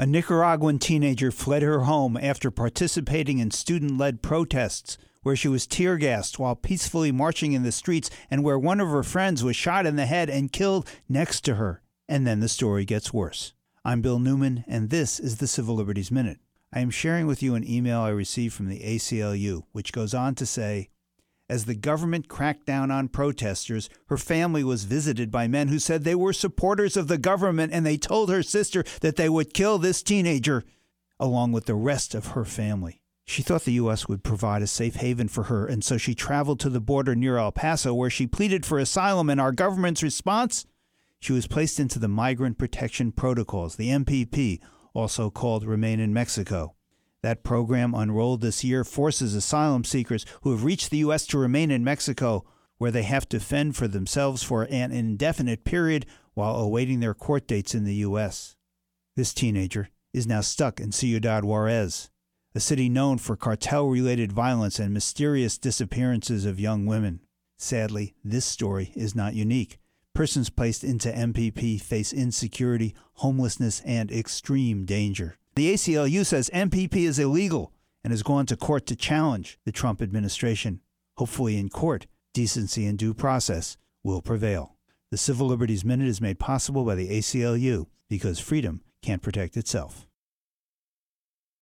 A Nicaraguan teenager fled her home after participating in student led protests, where she was tear gassed while peacefully marching in the streets, and where one of her friends was shot in the head and killed next to her. And then the story gets worse. I'm Bill Newman, and this is the Civil Liberties Minute. I am sharing with you an email I received from the ACLU, which goes on to say as the government cracked down on protesters, her family was visited by men who said they were supporters of the government and they told her sister that they would kill this teenager along with the rest of her family. She thought the U.S. would provide a safe haven for her, and so she traveled to the border near El Paso where she pleaded for asylum. And our government's response? She was placed into the Migrant Protection Protocols, the MPP, also called Remain in Mexico. That program, unrolled this year, forces asylum seekers who have reached the U.S. to remain in Mexico, where they have to fend for themselves for an indefinite period while awaiting their court dates in the U.S. This teenager is now stuck in Ciudad Juarez, a city known for cartel related violence and mysterious disappearances of young women. Sadly, this story is not unique. Persons placed into MPP face insecurity, homelessness, and extreme danger. The ACLU says MPP is illegal and has gone to court to challenge the Trump administration. Hopefully, in court, decency and due process will prevail. The Civil Liberties Minute is made possible by the ACLU because freedom can't protect itself.